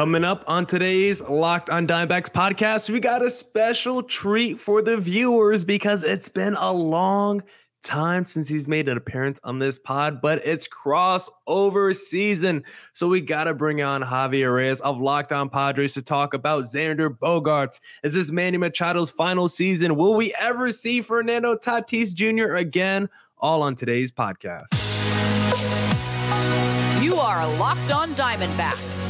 Coming up on today's Locked on Diamondbacks podcast, we got a special treat for the viewers because it's been a long time since he's made an appearance on this pod, but it's crossover season. So we got to bring on Javier Reyes of Locked On Padres to talk about Xander Bogaerts. Is this Manny Machado's final season? Will we ever see Fernando Tatis Jr. again? All on today's podcast. You are Locked On Diamondbacks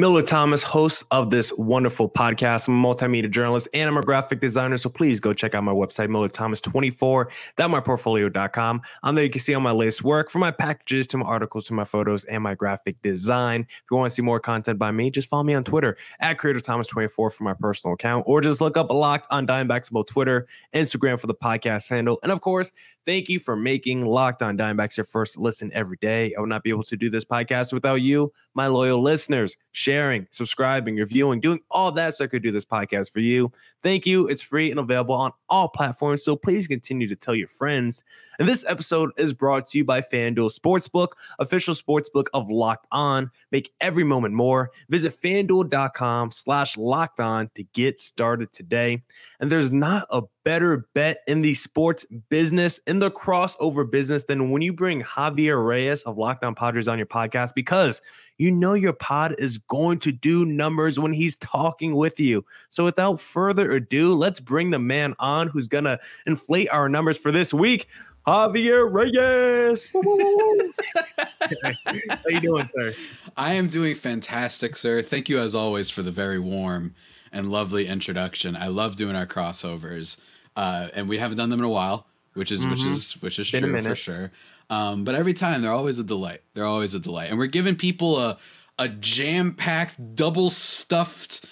Miller Thomas, host of this wonderful podcast. I'm a multimedia journalist and I'm a graphic designer. So please go check out my website, MillerThomas24.myportfolio.com. On there, you can see all my latest work from my packages to my articles to my photos and my graphic design. If you want to see more content by me, just follow me on Twitter at CreatorThomas24 for my personal account, or just look up Locked on Diamondbacks about Twitter, Instagram for the podcast handle. And of course, thank you for making Locked on Diamondbacks your first listen every day. I would not be able to do this podcast without you, my loyal listeners sharing, subscribing, reviewing, doing all that so I could do this podcast for you. Thank you. It's free and available on all platforms. So please continue to tell your friends. And this episode is brought to you by FanDuel Sportsbook, official sportsbook of Locked On. Make every moment more. Visit fanduel.com slash locked on to get started today. And there's not a better bet in the sports business, in the crossover business, than when you bring Javier Reyes of Locked On Padres on your podcast because you know your pod is going to do numbers when he's talking with you. So without further ado, let's bring the man on who's going to inflate our numbers for this week. Javier Reyes. How you doing, sir? I am doing fantastic, sir. Thank you as always for the very warm and lovely introduction. I love doing our crossovers, uh, and we haven't done them in a while, which is mm-hmm. which is which is Been true for sure. Um, but every time they're always a delight. They're always a delight, and we're giving people a a jam packed, double stuffed.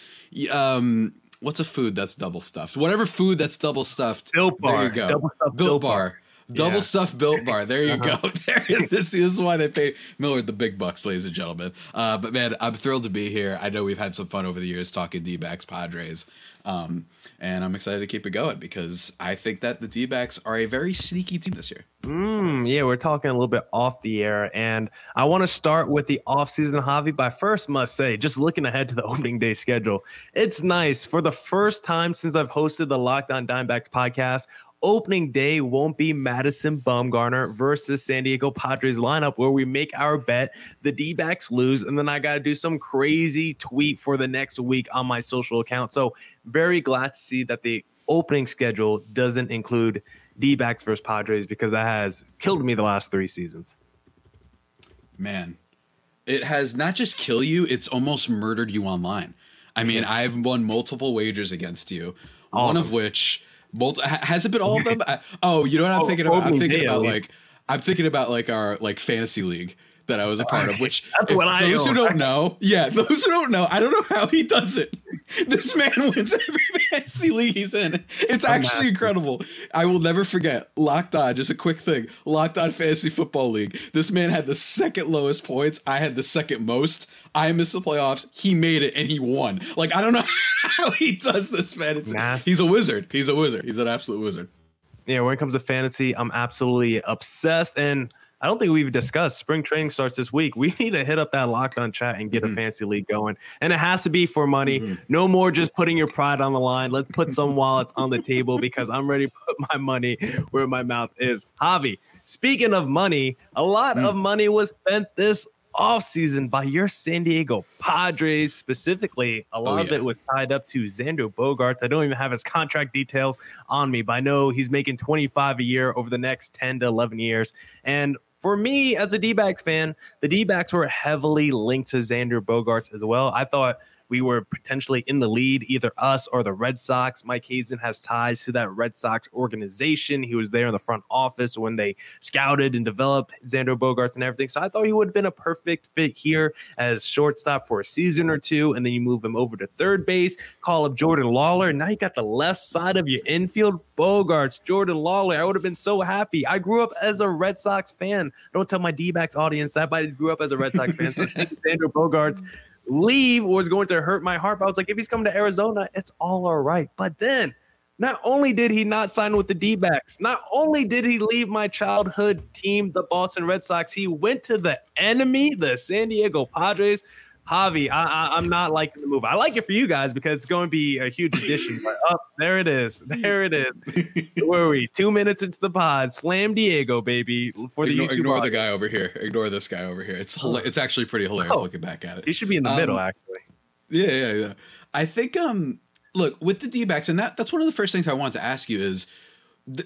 Um, what's a food that's double stuffed? Whatever food that's double stuffed. Built bar. There you go. Double stuffed Built, bar. bar. Double yeah. stuffed built bar. There you uh-huh. go. There, this, this, is why they pay Miller the big bucks, ladies and gentlemen. Uh, but man, I'm thrilled to be here. I know we've had some fun over the years talking D backs, Padres. Um, and I'm excited to keep it going because I think that the D backs are a very sneaky team this year. Mm, yeah, we're talking a little bit off the air. And I want to start with the offseason hobby. But I first must say, just looking ahead to the opening day schedule, it's nice. For the first time since I've hosted the Locked On Diamondbacks podcast, opening day won't be Madison Bumgarner versus San Diego Padres lineup where we make our bet, the D backs lose, and then I got to do some crazy tweet for the next week on my social account. So, very glad to see that the opening schedule doesn't include D backs versus Padres because that has killed me the last three seasons. Man, it has not just kill you, it's almost murdered you online. I mean, I've won multiple wagers against you, All one of, of which Multi- has it been all of them? I, oh, you know what I'm oh, thinking about? I'm thinking about like I'm thinking about like our like fantasy league that I was a part of. Which That's what I those who don't know, yeah, those who don't know, I don't know how he does it. This man wins every fantasy league he's in. It's actually incredible. I will never forget. Locked on, just a quick thing. Locked on fantasy football league. This man had the second lowest points. I had the second most. I missed the playoffs. He made it and he won. Like I don't know how he does this, man. It's, he's a wizard. He's a wizard. He's an absolute wizard. Yeah, when it comes to fantasy, I'm absolutely obsessed and I don't think we've discussed spring training starts this week. We need to hit up that locked on chat and get mm-hmm. a fancy league going. And it has to be for money. Mm-hmm. No more just putting your pride on the line. Let's put some wallets on the table because I'm ready to put my money where my mouth is. Javi, speaking of money, a lot mm. of money was spent this offseason by your San Diego Padres specifically. A lot oh, yeah. of it was tied up to Xander Bogaerts. I don't even have his contract details on me, but I know he's making 25 a year over the next 10 to 11 years. And for me as a D backs fan, the D backs were heavily linked to Xander Bogaerts as well. I thought we were potentially in the lead, either us or the Red Sox. Mike Hazen has ties to that Red Sox organization. He was there in the front office when they scouted and developed Xander Bogaerts and everything. So I thought he would have been a perfect fit here as shortstop for a season or two, and then you move him over to third base, call up Jordan Lawlar. Now you got the left side of your infield, Bogaerts, Jordan Lawlar. I would have been so happy. I grew up as a Red Sox fan. Don't tell my D backs audience that, but I grew up as a Red Sox fan. So Xander Bogaerts leave was going to hurt my heart. But I was like, if he's coming to Arizona, it's all all right. But then not only did he not sign with the D backs, not only did he leave my childhood team, the Boston Red Sox, he went to the enemy, the San Diego Padres. Javi, I, am not liking the move. I like it for you guys because it's going to be a huge addition. but up oh, there it is. There it is. Where are we? Two minutes into the pod. Slam Diego, baby. For the ignore, ignore the guy over here. Ignore this guy over here. It's it's actually pretty hilarious oh, looking back at it. He should be in the um, middle, actually. Yeah, yeah, yeah. I think um look with the D backs, and that that's one of the first things I wanted to ask you is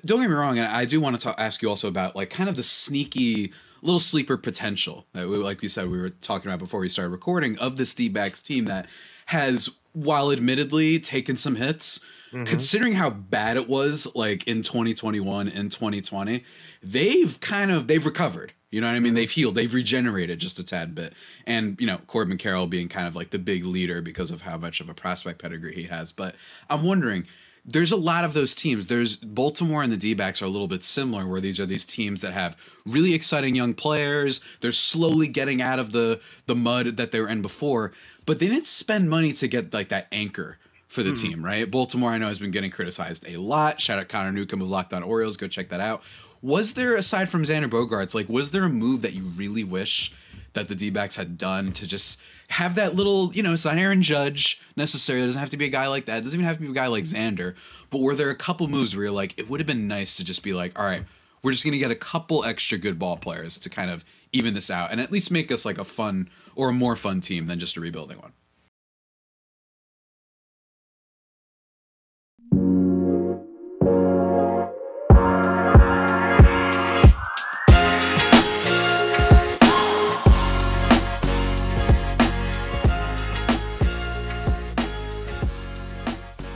don't get me wrong, and I do want to talk, ask you also about like kind of the sneaky little sleeper potential that like we said we were talking about before we started recording of this D-backs team that has while admittedly taken some hits mm-hmm. considering how bad it was like in 2021 and 2020 they've kind of they've recovered you know what I mean? They've healed, they've regenerated just a tad bit. And, you know, Corbin Carroll being kind of like the big leader because of how much of a prospect pedigree he has. But I'm wondering, there's a lot of those teams. There's Baltimore and the D backs are a little bit similar, where these are these teams that have really exciting young players. They're slowly getting out of the the mud that they were in before, but they didn't spend money to get like that anchor for the mm. team, right? Baltimore, I know, has been getting criticized a lot. Shout out Connor Newcomb of Locked On Orioles. Go check that out. Was there, aside from Xander Bogaerts, like, was there a move that you really wish that the D backs had done to just have that little, you know, it's not Aaron Judge necessarily. It doesn't have to be a guy like that. It doesn't even have to be a guy like Xander. But were there a couple moves where you're like, it would have been nice to just be like, all right, we're just going to get a couple extra good ball players to kind of even this out and at least make us like a fun or a more fun team than just a rebuilding one?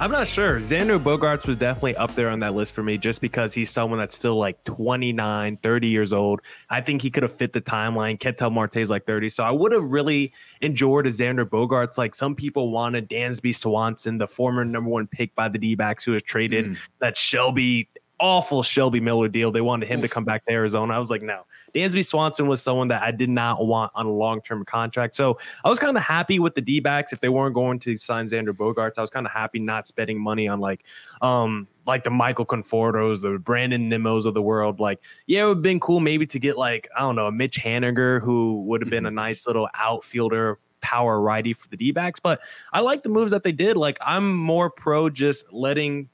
I'm not sure. Xander Bogaerts was definitely up there on that list for me just because he's someone that's still like 29, 30 years old. I think he could have fit the timeline. Ketel Marte's like 30. So I would have really enjoyed a Xander Bogaerts. Like some people wanted Dansby Swanson, the former number one pick by the D backs who was traded, mm. that Shelby awful Shelby Miller deal. They wanted him Oof. to come back to Arizona. I was like, no. Dansby Swanson was someone that I did not want on a long term contract. So I was kind of happy with the D backs if they weren't going to sign Xander Bogaerts. I was kind of happy not spending money on like, um, like the Michael Confortos, the Brandon Nimmos of the world. Like, yeah, it would have been cool maybe to get like, I don't know, a Mitch Haniger who would have been mm-hmm. a nice little outfielder power righty for the D backs. But I like the moves that they did. Like, I'm more pro just letting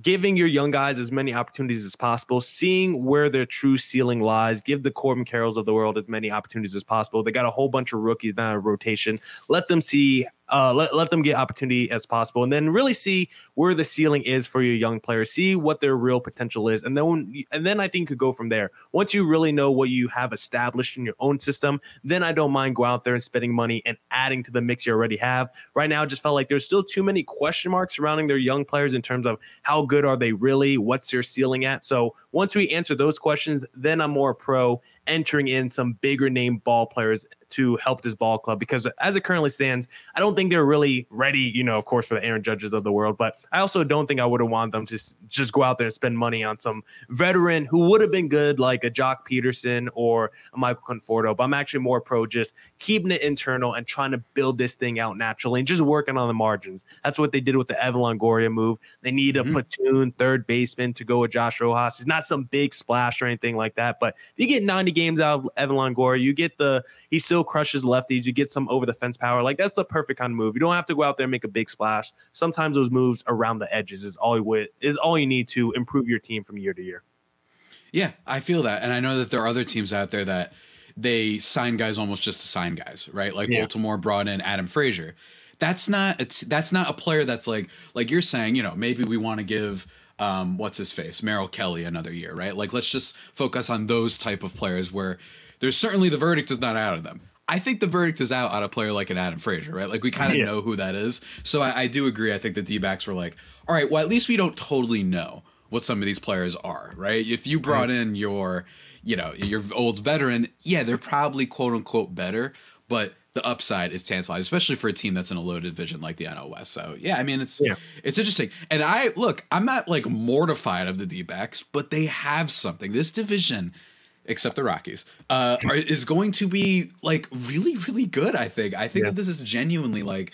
giving your young guys as many opportunities as possible, seeing where their true ceiling lies. Give the Corbin Carrolls of the world as many opportunities as possible. They got a whole bunch of rookies now in rotation. Let them see uh, let, let them get opportunity as possible and then really see where the ceiling is for your young players see what their real potential is and then and then i think you could go from there. Once you really know what you have established in your own system then i don't mind go out there and spending money and adding to the mix you already have. Right now just felt like there's still too many question marks surrounding their young players in terms of how good are they really what's their ceiling at? So once we answer those questions then i'm more pro entering in some bigger name ball players to help this ball club because as it currently stands, I don't think they're really ready, you know, of course, for the Aaron Judges of the world. But I also don't think I would have wanted them to just go out there and spend money on some veteran who would have been good, like a Joc Pederson or a Michael Conforto. But I'm actually more pro just keeping it internal and trying to build this thing out naturally and just working on the margins. That's what they did with the Evan Longoria move. They need a mm-hmm. platoon third baseman to go with Josh Rojas. He's not some big splash or anything like that. But if you get 90 games out of Evan Longoria, you get the, he's still crushes lefties. You get some over the fence power. Like that's the perfect kind of move. You don't have to go out there and make a big splash. Sometimes those moves around the edges is all you is all you need to improve your team from year to year. Yeah, I feel that, and I know that there are other teams out there that they sign guys almost just to sign guys, right? Like yeah. Baltimore brought in Adam Frazier. That's not it's that's not a player that's like like you're saying. You know, maybe we want to give um, what's his face, Merrill Kelly another year, right? Like let's just focus on those type of players where there's certainly the verdict is not out of them. I think the verdict is out on a player like an Adam Frazier, right? Like we kind of yeah. know who that is. So I, I do agree. I think the D backs were like, all right, well, at least we don't totally know what some of these players are, right? If you brought in your, you know, your old veteran, yeah, they're probably quote unquote better, but the upside is tantalizing, especially for a team that's in a low division like the NL West. So yeah, I mean it's yeah. it's interesting. And I look, I'm not like mortified of the D backs, but they have something. This division, except the Rockies, uh, are, is going to be like really, really good. I think. I think yeah. that this is genuinely like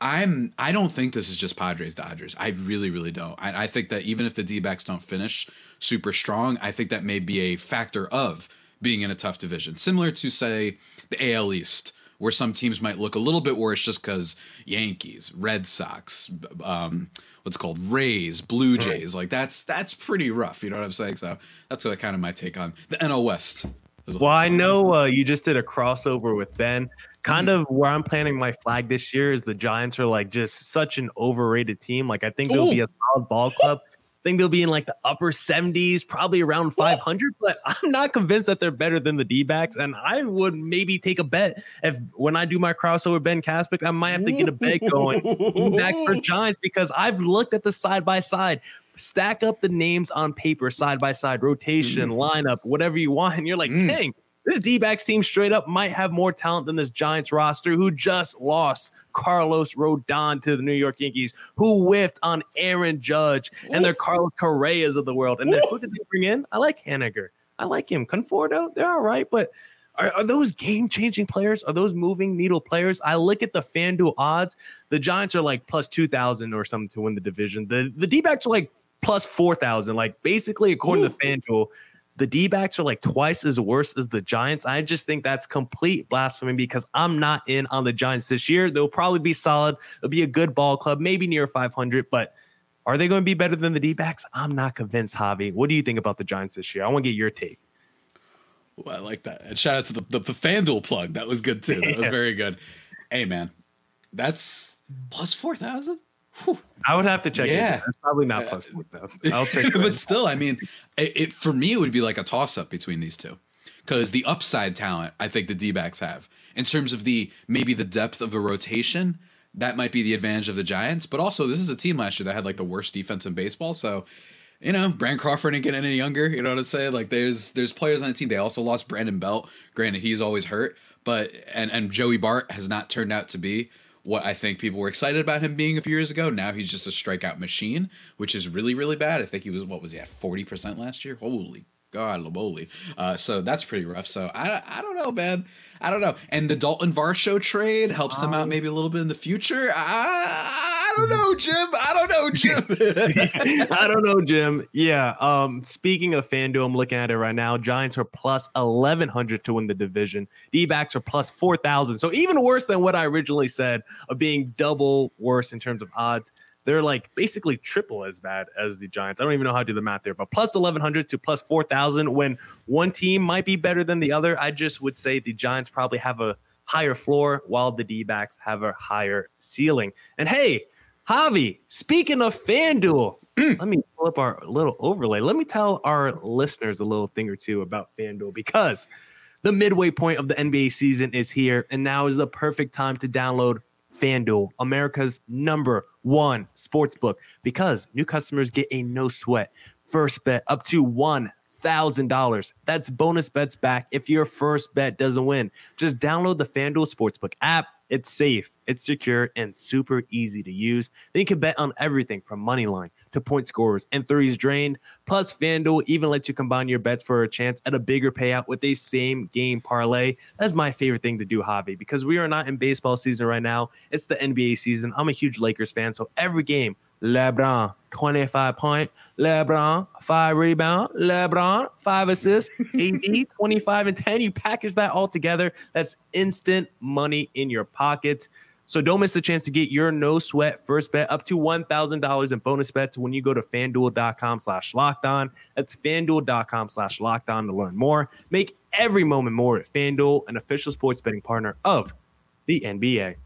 I'm I don't think this is just Padres Dodgers. I really, really don't. I, I think that even if the D backs don't finish super strong, I think that may be a factor of being in a tough division. Similar to say the AL East where some teams might look a little bit worse just because Yankees, Red Sox, um, what's called Rays, Blue Jays, like that's that's pretty rough. You know what I'm saying? So that's what kind of my take on the NL West. Well, I know uh, you just did a crossover with Ben. Kind mm-hmm. of where I'm planting my flag this year is the Giants are like just such an overrated team. Like I think they'll be a solid ball club think they'll be in like the upper 70s, probably around 500, but I'm not convinced that they're better than the D backs. And I would maybe take a bet if when I do my crossover Ben Caspick, I might have to get a bet going D backs for Giants because I've looked at the side by side. Stack up the names on paper, side by side, rotation, mm. lineup, whatever you want. And you're like, mm. dang, this D backs team straight up might have more talent than this Giants roster, who just lost Carlos Rodon to the New York Yankees, who whiffed on Aaron Judge and their Carlos Correas of the world. And then who did they bring in? I like Haniger. I like him. Conforto, they're all right, but are, are those game changing players? Are those moving needle players? I look at the FanDuel odds. The Giants are like plus 2,000 or something to win the division. The, the D backs are like plus 4,000. Like basically, according Ooh. to FanDuel, the D backs are like twice as worse as the Giants. I just think that's complete blasphemy because I'm not in on the Giants this year. They'll probably be solid. They'll be a good ball club, maybe near 500, but are they going to be better than the D backs? I'm not convinced, Javi. What do you think about the Giants this year? I want to get your take. Well, I like that. And shout out to the, the, the FanDuel plug. That was good too. That was very good. Hey, man, that's plus 4,000? I would have to check. Yeah, it. probably not uh, plus four thousand. I'll take, it. but still, I mean, it, it, for me it would be like a toss up between these two, because the upside talent I think the D backs have in terms of the maybe the depth of a rotation that might be the advantage of the Giants, but also this is a team last year that had like the worst defense in baseball, so. You know, Brand Crawford didn't get any younger. You know what I'm saying? Like, there's there's players on the team. They also lost Brandon Belt. Granted, he's always hurt, but and and Joey Bart has not turned out to be what I think people were excited about him being a few years ago. Now he's just a strikeout machine, which is really, really bad. I think he was, what was he at, 40% last year? Holy God, Laboli. Uh, so that's pretty rough. So I, I don't know, man. I don't know. And the Dalton Varsho trade helps um, them out um, maybe a little bit in the future. I, I don't know, Jim. I don't know, Jim. I don't know, Jim. Yeah. Um, speaking of FanDuel, I'm looking at it right now. Giants are plus 1100 to win the division. D backs are plus 4,000. So even worse than what I originally said of being double worse in terms of odds they're like basically triple as bad as the Giants. I don't even know how to do the math there, but plus 1100 to plus 4000 when one team might be better than the other. I just would say the Giants probably have a higher floor while the D backs have a higher ceiling. And hey, Javi, speaking of FanDuel, let me pull up our little overlay. Let me tell our listeners a little thing or two about FanDuel because the midway point of the NBA season is here, and now is the perfect time to download FanDuel, America's number one sports book, because new customers get a no sweat first bet up to one thousand dollars. That's bonus bets back if your first bet doesn't win. Just download the FanDuel Sportsbook app it's safe, it's secure, and super easy to use. Then you can bet on everything from money line to point scorers and threes drained. Plus, FanDuel even lets you combine your bets for a chance at a bigger payout with a same game parlay. That's my favorite thing to do, Javi, because we are not in baseball season right now. It's the NBA season. I'm a huge Lakers fan, so every game LeBron, 25 point. LeBron, five rebound. LeBron, five assists. AD, 25 and 10. You package that all together. That's instant money in your pockets. So don't miss the chance to get your no sweat first bet up to $1,000 in bonus bets when you go to fanduel.com slash locked on. That's fanduel.com slash locked on to learn more. Make every moment more at FanDuel, an official sports betting partner of the NBA.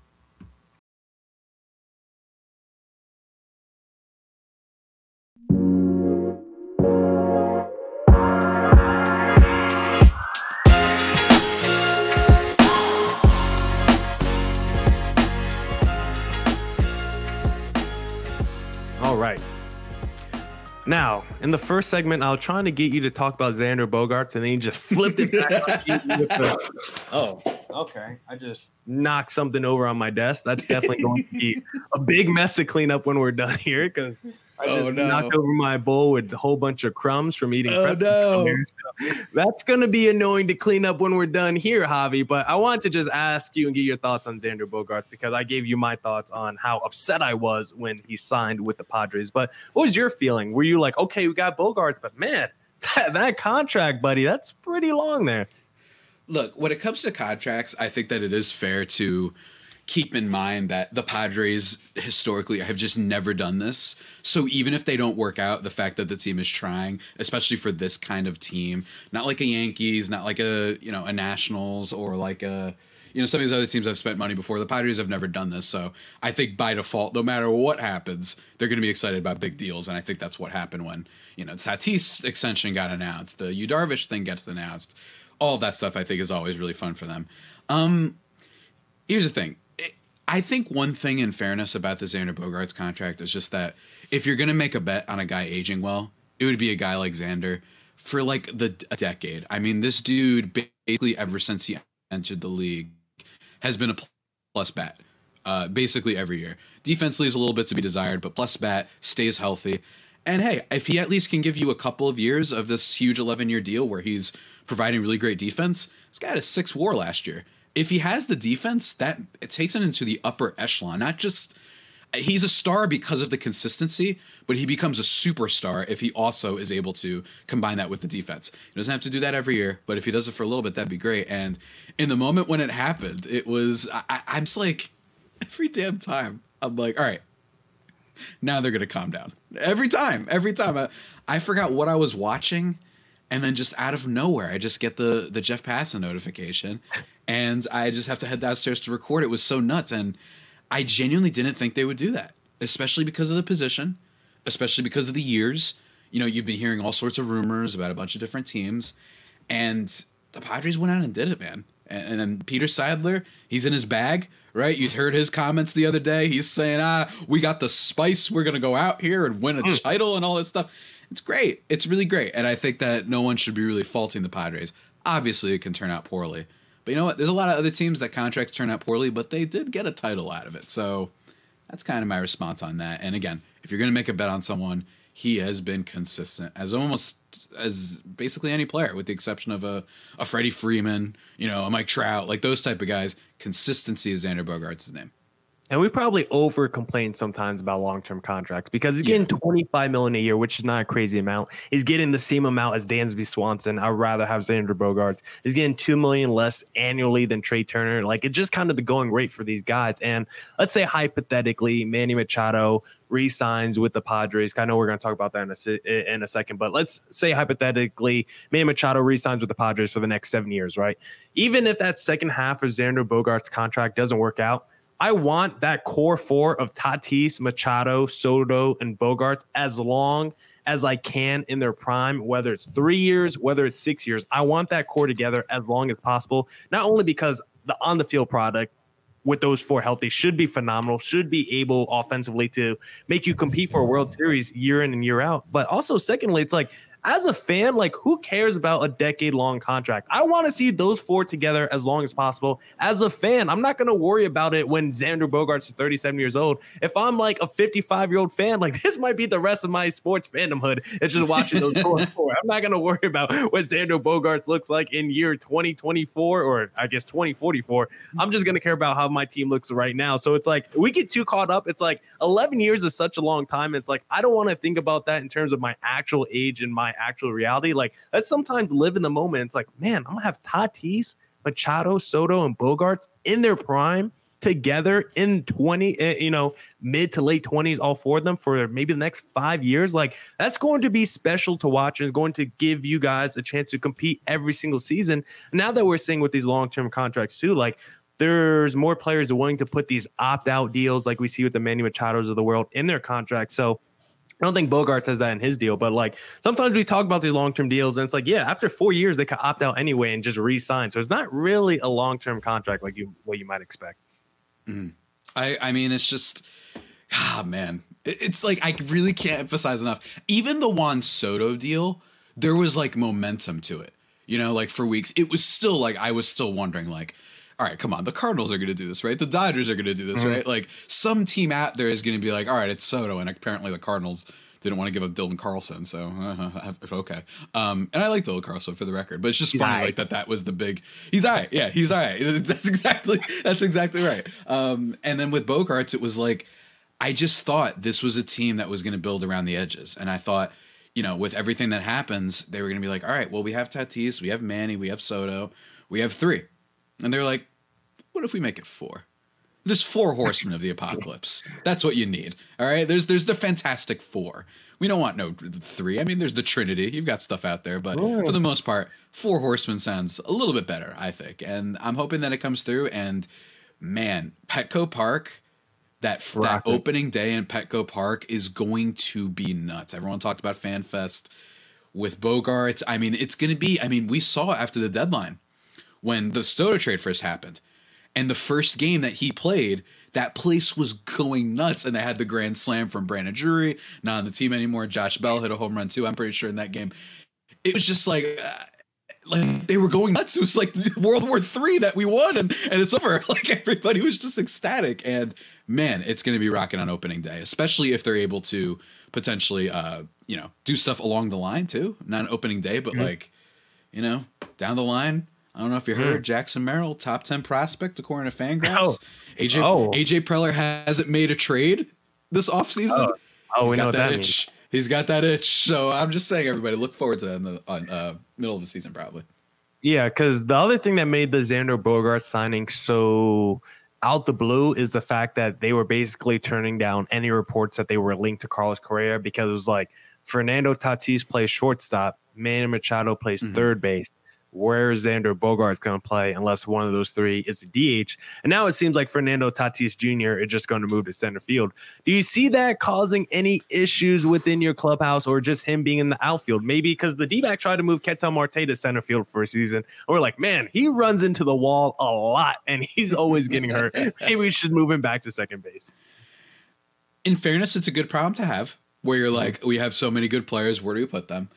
Now, in the first segment, I was trying to get you to talk about Xander Bogaerts, and then you just flipped it back. oh, okay. I just knocked something over on my desk. That's definitely going to be a big mess to clean up when we're done here because I oh, just oh, no. knocked over my bowl with a whole bunch of crumbs from eating. Oh no! So that's going to be annoying to clean up when we're done here, Javi. But I want to just ask you and get your thoughts on Xander Bogaerts because I gave you my thoughts on how upset I was when he signed with the Padres. But what was your feeling? Were you like, okay, we got Bogaerts, but man, that, that contract, buddy, that's pretty long there. Look, when it comes to contracts, I think that it is fair to keep in mind that the Padres historically have just never done this. So even if they don't work out, the fact that the team is trying, especially for this kind of team, not like a Yankees, not like a you know a Nationals or like a you know some of these other teams have spent money before. The Padres have never done this, so I think by default, no matter what happens, they're going to be excited about big deals, and I think that's what happened when you know Tatis extension got announced, the Yu Darvish thing gets announced, all that stuff. I think is always really fun for them. Um, here's the thing I think one thing in fairness about the Xander Bogaerts contract is just that if you're going to make a bet on a guy aging well, it would be a guy like Xander for like the decade. I mean, this dude basically ever since he entered the league has been a plus bat. Uh, basically every year. Defense leaves a little bit to be desired, but plus bat stays healthy. And hey, if he at least can give you a couple of years of this huge 11 year deal where he's providing really great defense, this guy had a six war last year if he has the defense, that it takes him into the upper echelon. Not just he's a star because of the consistency, but he becomes a superstar if he also is able to combine that with the defense. He doesn't have to do that every year, but if he does it for a little bit, that'd be great. And in the moment when it happened, it was I, I'm just like every damn time I'm like, all right, now they're gonna calm down. Every time, every time. I, I forgot what I was watching, and then just out of nowhere, I just get the the Jeff Passan notification, and I just have to head downstairs to record. It was so nuts, and I genuinely didn't think they would do that, especially because of the position, especially because of the years. You know, you've been hearing all sorts of rumors about a bunch of different teams, and the Padres went out and did it, man. And, and then Peter Seidler, he's in his bag, right? You heard his comments the other day. He's saying, "Ah, we got the spice. We're gonna go out here and win a mm. title and all this stuff." It's great. It's really great, and I think that no one should be really faulting the Padres. Obviously, it can turn out poorly, but you know what? There's a lot of other teams that contracts turn out poorly, but they did get a title out of it. So that's kind of my response on that. And again, if you're going to make a bet on someone, he has been consistent as almost as basically any player, with the exception of a, a Freddie Freeman, you know, a Mike Trout, like those type of guys. Consistency is Xander Bogaerts' name. And we probably over complain sometimes about long term contracts because he's getting yeah. 25 million a year, which is not a crazy amount. He's getting the same amount as Dansby Swanson. I'd rather have Xander Bogaerts. He's getting two million less annually than Trey Turner. Like it's just kind of the going rate for these guys. And let's say hypothetically, Manny Machado resigns with the Padres. I know we're going to talk about that in a, in a second, but let's say hypothetically, Manny Machado resigns with the Padres for the next seven years, right? Even if that second half of Xander Bogaerts' contract doesn't work out I want that core four of Tatis, Machado, Soto, and Bogaerts as long as I can in their prime, whether it's three years, whether it's six years. I want that core together as long as possible, not only because the on the field product with those four healthy should be phenomenal, should be able offensively to make you compete for a World Series year in and year out. But also, secondly, it's like as a fan, like who cares about a decade long contract? I want to see those four together as long as possible. As a fan, I'm not going to worry about it when Xander Bogaerts is 37 years old. If I'm like a 55 year old fan, like this might be the rest of my sports fandomhood. It's just watching those four. I'm not going to worry about what Xander Bogaerts looks like in year 2024 or I guess 2044. I'm just going to care about how my team looks right now. So it's like we get too caught up. It's like 11 years is such a long time. It's like I don't want to think about that in terms of my actual age and my my actual reality. Like let's sometimes live in the moment. It's like, man, I'm gonna have Tatis, Machado, Soto, and Bogaerts in their prime together in 20 eh, you know mid to late 20s all four of them for maybe the next five years like that's going to be special to watch and is going to give you guys a chance to compete every single season now that we're seeing with these long-term contracts too like there's more players willing to put these opt-out deals like we see with the Manny Machados of the world in their contract so I don't think Bogart says that in his deal, but like sometimes we talk about these long term deals, and it's like, yeah, after four years they could opt out anyway and just re-sign. So it's not really a long term contract like you what you might expect. Mm. I I mean, it's just ah man, It's like I really can't emphasize enough. Even the Juan Soto deal, there was like momentum to it. You know, like for weeks, it was still like I was still wondering, like, all right, come on, the Cardinals are going to do this, right? The Dodgers are going to do this, mm-hmm. right? Like some team out there is going to be like, all right, it's Soto, and apparently the Cardinals didn't want to give up Dylan Carlson, so uh, okay. Um, and I like Dylan Carlson for the record, but it's just he's funny right. like that. That was the big. He's all right, yeah, he's all right. That's exactly that's exactly right. Um, and then with Bogaerts, it was like I just thought this was a team that was going to build around the edges, and I thought. You know, with everything that happens, they were going to be like, all right, well, we have Tatis, we have Manny, we have Soto, we have three. And they're like, what if we make it four? There's four horsemen of the apocalypse. That's what you need. All right. There's there's the Fantastic Four. We don't want no three. I mean, there's the Trinity. You've got stuff out there, but Ooh. for the most part, four horsemen sounds a little bit better, I think. And I'm hoping that it comes through. And man, Petco Park, that that opening day in Petco Park is going to be nuts. Everyone talked about FanFest with Bogaerts. I mean, it's going to be. I mean, we saw after the deadline when the Soto trade first happened and the first game that he played, that place was going nuts. And they had the grand slam from Brandon Drury, not on the team anymore. Josh Bell hit a home run too. I'm pretty sure in that game. It was just like. Uh, like they were going nuts. It was like World War Three that we won, and and it's over. Like everybody was just ecstatic. And man, it's going to be rocking on opening day, especially if they're able to potentially, uh, you know, do stuff along the line too. Not an opening day, but mm-hmm. like, you know, down the line, I don't know if you heard mm. Jackson Merrill, top ten prospect according to Fangraphs. Oh. AJ oh. AJ Preller hasn't made a trade this offseason. Oh, oh He's we know that, that itch. Means. He's got that itch. So I'm just saying, everybody, look forward to that in the on, uh, middle of the season, probably. Yeah, because the other thing that made the Xander Bogart signing so out the blue is the fact that they were basically turning down any reports that they were linked to Carlos Correa because it was like Fernando Tatis plays shortstop, Manny Machado plays mm-hmm. third base where Xander Bogaerts going to play unless one of those three is a DH. And now it seems like Fernando Tatis Jr. is just going to move to center field. Do you see that causing any issues within your clubhouse or just him being in the outfield? Maybe because the D back tried to move Ketel Marte to center field for a season. And we're like, man, he runs into the wall a lot and he's always getting hurt. Maybe we should move him back to second base. In fairness, it's a good problem to have where you're like, we have so many good players. Where do we put them?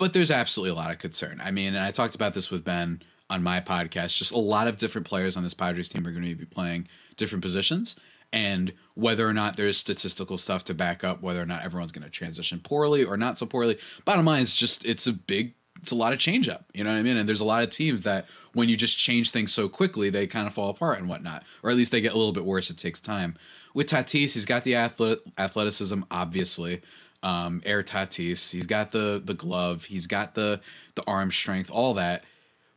But there's absolutely a lot of concern. I mean, and I talked about this with Ben on my podcast. Just a lot of different players on this Padres team are going to be playing different positions, and whether or not there's statistical stuff to back up whether or not everyone's going to transition poorly or not so poorly. Bottom line is just it's a big, it's a lot of change up. You know what I mean? And there's a lot of teams that when you just change things so quickly, they kind of fall apart and whatnot, or at least they get a little bit worse. It takes time. With Tatis, he's got the athleticism, obviously um, Air Tatis. He's got the the glove. He's got the the arm strength. All that.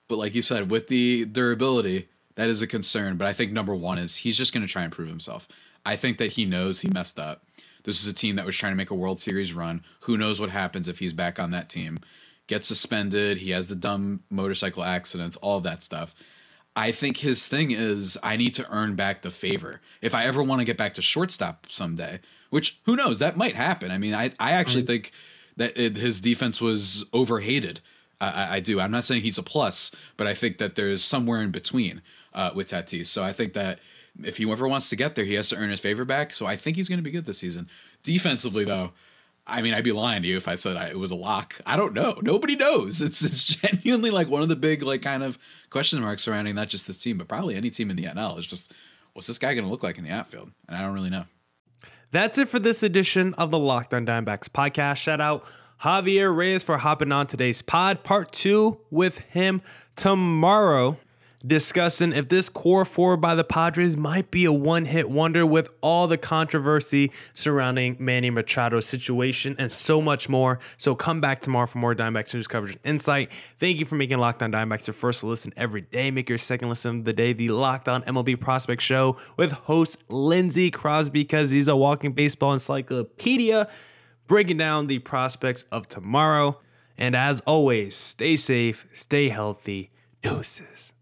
But like you said, with the durability, that is a concern. But I think number one is he's just going to try and prove himself. I think that he knows he messed up. This is a team that was trying to make a World Series run. Who knows what happens if he's back on that team? Gets suspended. He has the dumb motorcycle accidents. All that stuff. I think his thing is I need to earn back the favor. If I ever want to get back to shortstop someday, which who knows that might happen. I mean, I I actually think that it, his defense was overhated. I, I, do. I'm not saying he's a plus, but I think that there's somewhere in between uh, with Tatis. So I think that if he ever wants to get there, he has to earn his favor back. So I think he's going to be good this season. Defensively, though, I mean, I'd be lying to you if I said I, it was a lock. I don't know. Nobody knows. It's it's genuinely like one of the big like kind of question marks surrounding not just this team, but probably any team in the NL. Is just what's this guy going to look like in the outfield? And I don't really know. That's it for this edition of the Locked On Diamondbacks podcast. Shout out Javier Reyes for hopping on today's pod. Part two with him tomorrow discussing if this core four by the Padres might be a one hit wonder with all the controversy surrounding Manny Machado's situation and so much more. So come back tomorrow for more Diamondbacks news coverage and insight. Thank you for making Locked On Diamondbacks your first listen every day. Make your second listen of the day the Locked On MLB Prospect Show with host Lindsey Crosby because he's a walking baseball encyclopedia breaking down the prospects of tomorrow. And as always, stay safe, stay healthy. Deuces.